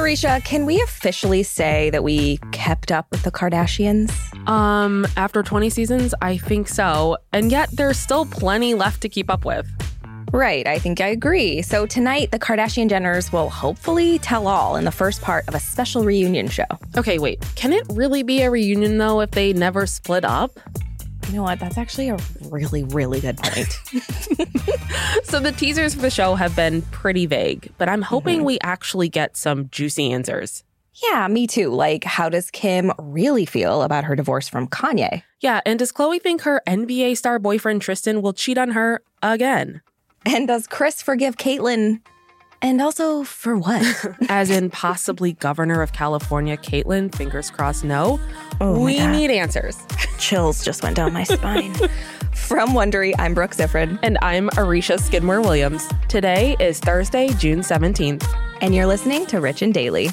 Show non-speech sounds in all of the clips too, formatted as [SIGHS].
Aricia, can we officially say that we kept up with the Kardashians? Um, after 20 seasons, I think so. And yet there's still plenty left to keep up with. Right, I think I agree. So tonight, the Kardashian Jenners will hopefully tell all in the first part of a special reunion show. Okay, wait. Can it really be a reunion though if they never split up? You know what? That's actually a really, really good point. [LAUGHS] So the teasers for the show have been pretty vague, but I'm hoping mm-hmm. we actually get some juicy answers. yeah, me too. Like, how does Kim really feel about her divorce from Kanye? Yeah, and does Khloé think her NBA star boyfriend Tristan will cheat on her again? And does Kris forgive Caitlyn? And also, for what? [LAUGHS] As in possibly governor of California, Caitlyn, fingers crossed, no. Oh we need answers. Chills just went down my spine. [LAUGHS] From Wondery, I'm Brooke Siffrinn, And I'm Aricia Skidmore Williams. Today is Thursday, June 17th. and you're listening to Rich and Daily.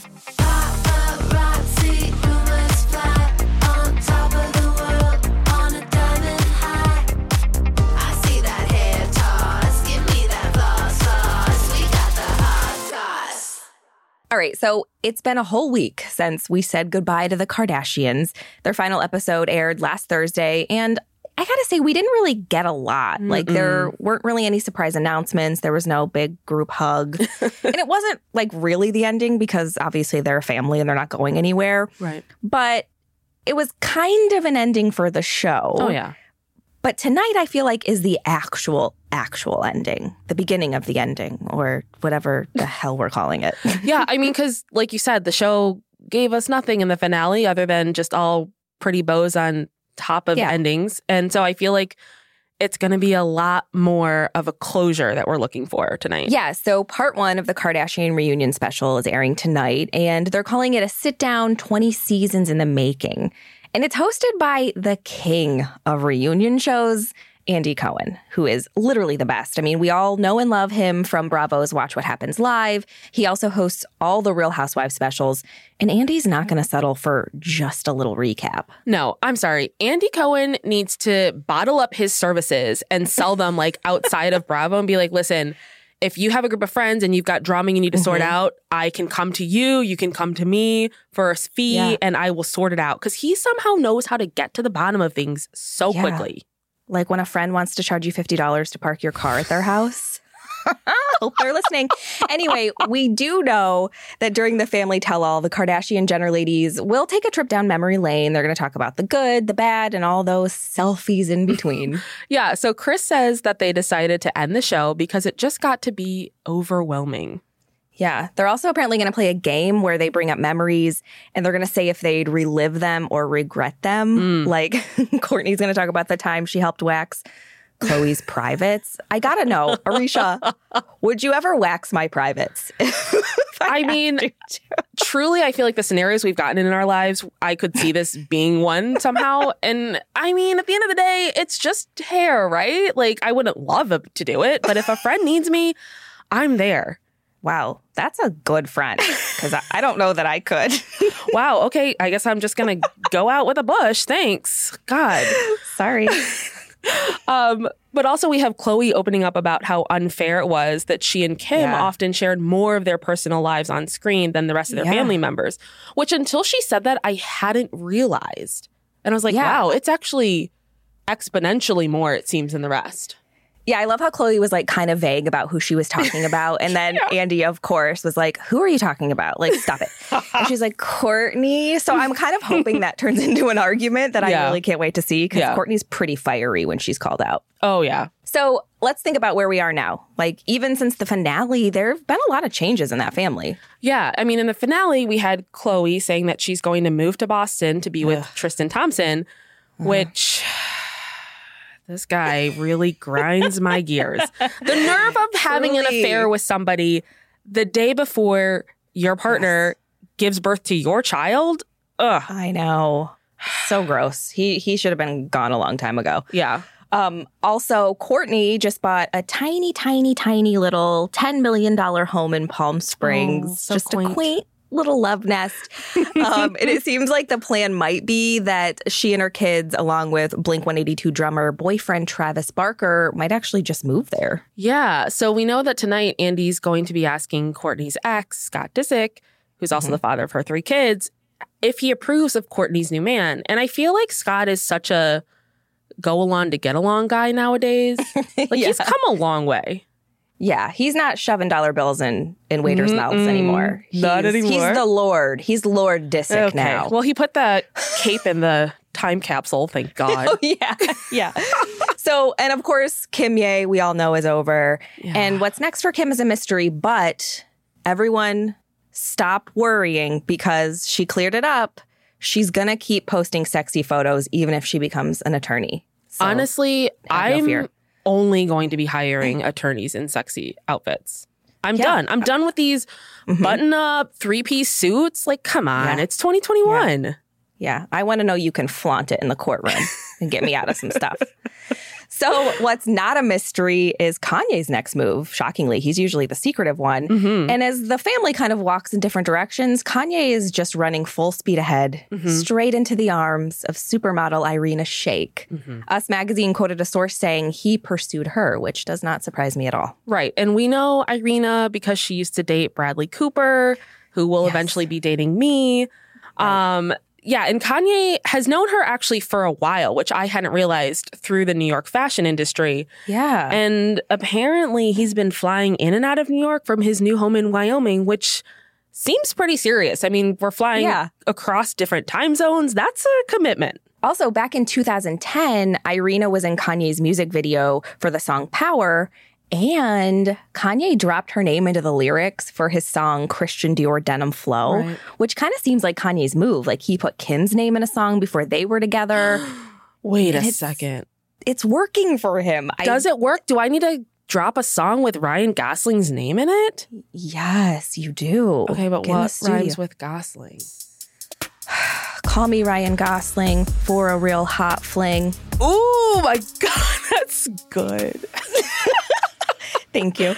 All right, so it's been a whole week since we said goodbye to the Kardashians. Their final episode aired last Thursday, and I gotta say, we didn't really get a lot. Like, there weren't really any surprise announcements. There was no big group hug. [LAUGHS] and it wasn't like really the ending because obviously they're a family and they're not going anywhere. Right. But it was kind of an ending for the show. Oh, yeah. But tonight, I feel like is the actual, actual ending, the beginning of the ending, or whatever the [LAUGHS] hell we're calling it. [LAUGHS] yeah, I mean, because like you said, the show gave us nothing in the finale other than just all pretty bows on top of Yeah. endings. And so I feel like it's going to be a lot more of a closure that we're looking for tonight. Yeah, so part one of the Kardashian reunion special is airing tonight, and they're calling it a sit down 20 seasons in the making. And it's hosted by the king of reunion shows, Andy Cohen, who is literally the best. I mean, we all know and love him from Bravo's Watch What Happens Live. He also hosts all the Real Housewives specials, and Andy's not going to settle for just a little recap. No, I'm sorry. Andy Cohen needs to bottle up his services and sell them like outside of Bravo and be like, listen, if you have a group of friends and you've got drama you need to sort Mhm. out, I can come to you. You can come to me for a fee Yeah. and I will sort it out. Cause he somehow knows how to get to the bottom of things so Yeah. quickly. Like when a friend wants to charge you $50 to park your car at their house. [LAUGHS] Hope they're listening. Anyway, we do know that during the family tell all, the Kardashian Jenner ladies will take a trip down memory lane. They're going to talk about the good, the bad, and all those selfies in between. [LAUGHS] Yeah. So Kris says that they decided to end the show because it just got to be overwhelming. yeah. They're also apparently going to play a game where they bring up memories and they're going to say if they'd relive them or regret them. Mm. Like [LAUGHS] Kourtney's going to talk about the time she helped wax Khloé's privates. I got to know, [LAUGHS] Aricia, would you ever wax my privates? [LAUGHS] If I mean, truly, I feel like the scenarios we've gotten in our lives, I could see this [LAUGHS] being one somehow. And I mean, at the end of the day, it's just hair, right? Like, I wouldn't love to do it, but if a friend needs me, I'm there. Wow, that's a good friend because I, I don't know that I could. Wow. Okay. I guess I'm just to go out with a bush. Thanks. God. Sorry. [LAUGHS] Um, but also, we have Khloé opening up about how unfair it was that she and Kim Yeah. often shared more of their personal lives on screen than the rest of their Yeah. family members, which until she said that, I hadn't realized. And I was like, Yeah. wow, it's actually exponentially more, it seems, than the rest. Yeah, I love how Khloé was like kind of vague about who she was talking [LAUGHS] about. And then Andy, of course, was like, Who are you talking about? Like, stop it. and she's like, Kourtney. So I'm kind of hoping that turns into an argument that I really can't wait to see because Yeah. Kourtney's pretty fiery when she's called out. Oh, yeah. So let's think about where we are now. Like, even since the finale, there have been a lot of changes in that family. Yeah. I mean, in the finale, we had Khloé saying that she's going to move to Boston to be with Tristan Thompson, which. This guy really grinds my gears. The nerve of [LAUGHS] having an affair with somebody the day before your partner gives birth to your child. Ugh. I know. So [SIGHS] gross. He he should have been gone a long time ago. Yeah. Um, also, Kourtney just bought a tiny, tiny, tiny little $10 million home in Palm Springs. Oh, so just quaint. a quaint little love nest. um, and it [LAUGHS] seems like the plan might be that she and her kids, along with Blink 182 drummer boyfriend Travis Barker, might actually just move there. Yeah. So we know that tonight Andy's going to be asking Kourtney's ex, Scott Disick, who's also the father of her three kids, if he approves of Kourtney's new man. And I feel like Scott is such a go along to get along guy nowadays. [LAUGHS] Like yeah. he's come a long way. Yeah, he's not shoving dollar bills in in waiters' mouths anymore. not He's- anymore. He's the Lord. He's Lord Disick now. Well, he put that cape in the time capsule, thank [LAUGHS] God. Oh yeah, [LAUGHS] yeah. so, and of course, Kimye, we all know is over. And what's next for Kim is a mystery. But everyone, stop worrying because she cleared it up. She's gonna keep posting sexy photos even if she becomes an attorney. So, Honestly, I'm fear. Only going to be hiring attorneys in sexy outfits. I'm Yeah. done. I'm done with these Mhm. button up three piece suits. Like, come on, Yeah. it's 2021. Yeah, I want to know you can flaunt it in the courtroom and get me out of some stuff. [LAUGHS] So, what's not a mystery is Kanye's next move. Shockingly, he's usually the secretive one. Mhm. And as the family kind of walks in different directions, Kanye is just running full speed ahead, Mm-hmm. straight into the arms of supermodel Irina Shayk. Mm-hmm. Us magazine quoted a source saying he pursued her, which does not surprise me at all. Right. And we know Irina because she used to date Bradley Cooper, who will Yes. eventually be dating me. Um, yeah, and Kanye has known her actually for a while, which I hadn't realized through the New York fashion industry. Yeah. And apparently he's been flying in and out of New York from his new home in Wyoming, which seems pretty serious. I mean, we're flying Yeah. across different time zones. That's a commitment. Also, back in 2010, Irina was in Kanye's music video for the song Power, and Kanye dropped her name into the lyrics for his song Christian Dior Denim Flow, Right. which kind of seems like Kanye's move. Like he put Kim's name in a song before they were together. [GASPS] Wait a it's- second. it's working for him. I- Does it work? Do I need to drop a song with Ryan Gosling's name in it? Yes, you do. Okay, but Get what rhymes with Gosling? [SIGHS] Call me Ryan Gosling for a real hot fling. Oh my [LAUGHS] god, that's good. Thank you.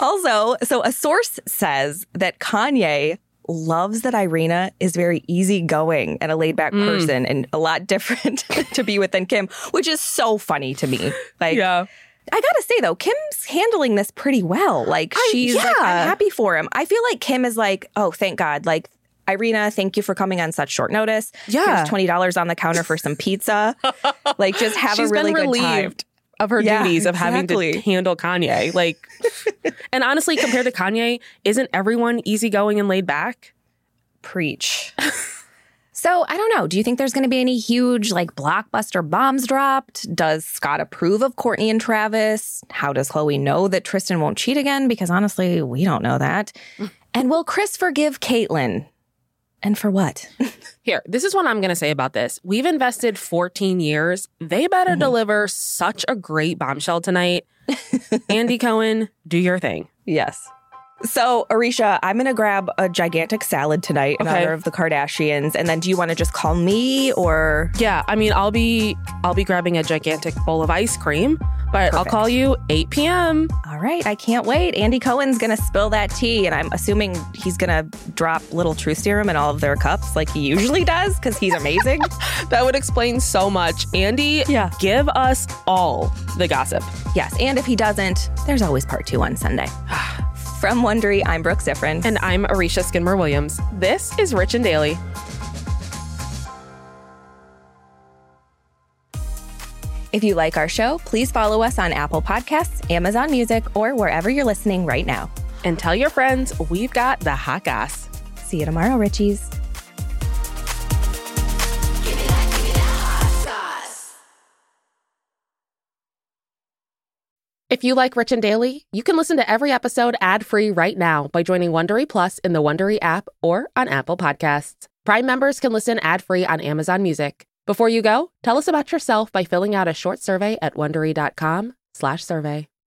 also, so a source says that Kanye loves that Irina is very easygoing and a laid back Mm. person and a lot different [LAUGHS] to be with than Kim, which is so funny to me. Like, Yeah. I gotta say though, Kim's handling this pretty well. Like, I- she's like. I'm happy for him. I feel like Kim is like, oh, thank God. Like, Irina, thank you for coming on such short notice. Yeah. Here's twenty dollars on the counter for some pizza. like, just have She's a really been good time. Of her Yeah, duties of having to handle Kanye. Like, [LAUGHS] and honestly, compared to Kanye, isn't everyone easygoing and laid back? Preach. [LAUGHS] so I don't know. Do you think there's going to be any huge like blockbuster bombs dropped? Does Scott approve of Kourtney and Travis? How does Khloé know that Tristan won't cheat again? Because honestly, we don't know that. Mm. And will Kris forgive Caitlyn? And for what? [LAUGHS] Here, this is what I'm going to say about this. We've invested 14 years. They better Mm-hmm. deliver such a great bombshell tonight. [LAUGHS] Andy Cohen, do your thing. yes. So, Aricia, I'm going to grab a gigantic salad tonight in Okay. honor of the Kardashians. And then do you want to just call me or? Yeah, I mean, I'll be I'll be grabbing a gigantic bowl of ice cream, but I'll call you 8 p.m. All right, I can't wait. Andy Cohen's going to spill that tea, and I'm assuming he's going to drop little truth serum in all of their cups like he usually does because he's amazing. [LAUGHS] That would explain so much. Andy, Yeah. give us all the gossip. yes, and if he doesn't, there's always part two on Sunday. [SIGHS] [SIGHS] From Wondery, I'm Brooke Siffrinn. And I'm Aricia Skidmore Williams. This is Rich and Daily. If you like our show, please follow us on Apple Podcasts, Amazon Music, or wherever you're listening right now. And tell your friends we've got the hot goss. See you tomorrow, Richies. If you like Rich and Daily, you can listen to every episode ad-free right now by joining Wondery Plus in the Wondery app or on Apple Podcasts. Prime members can listen ad-free on Amazon Music. Before you go, tell us about yourself by filling out a short survey at wondery.com/survey.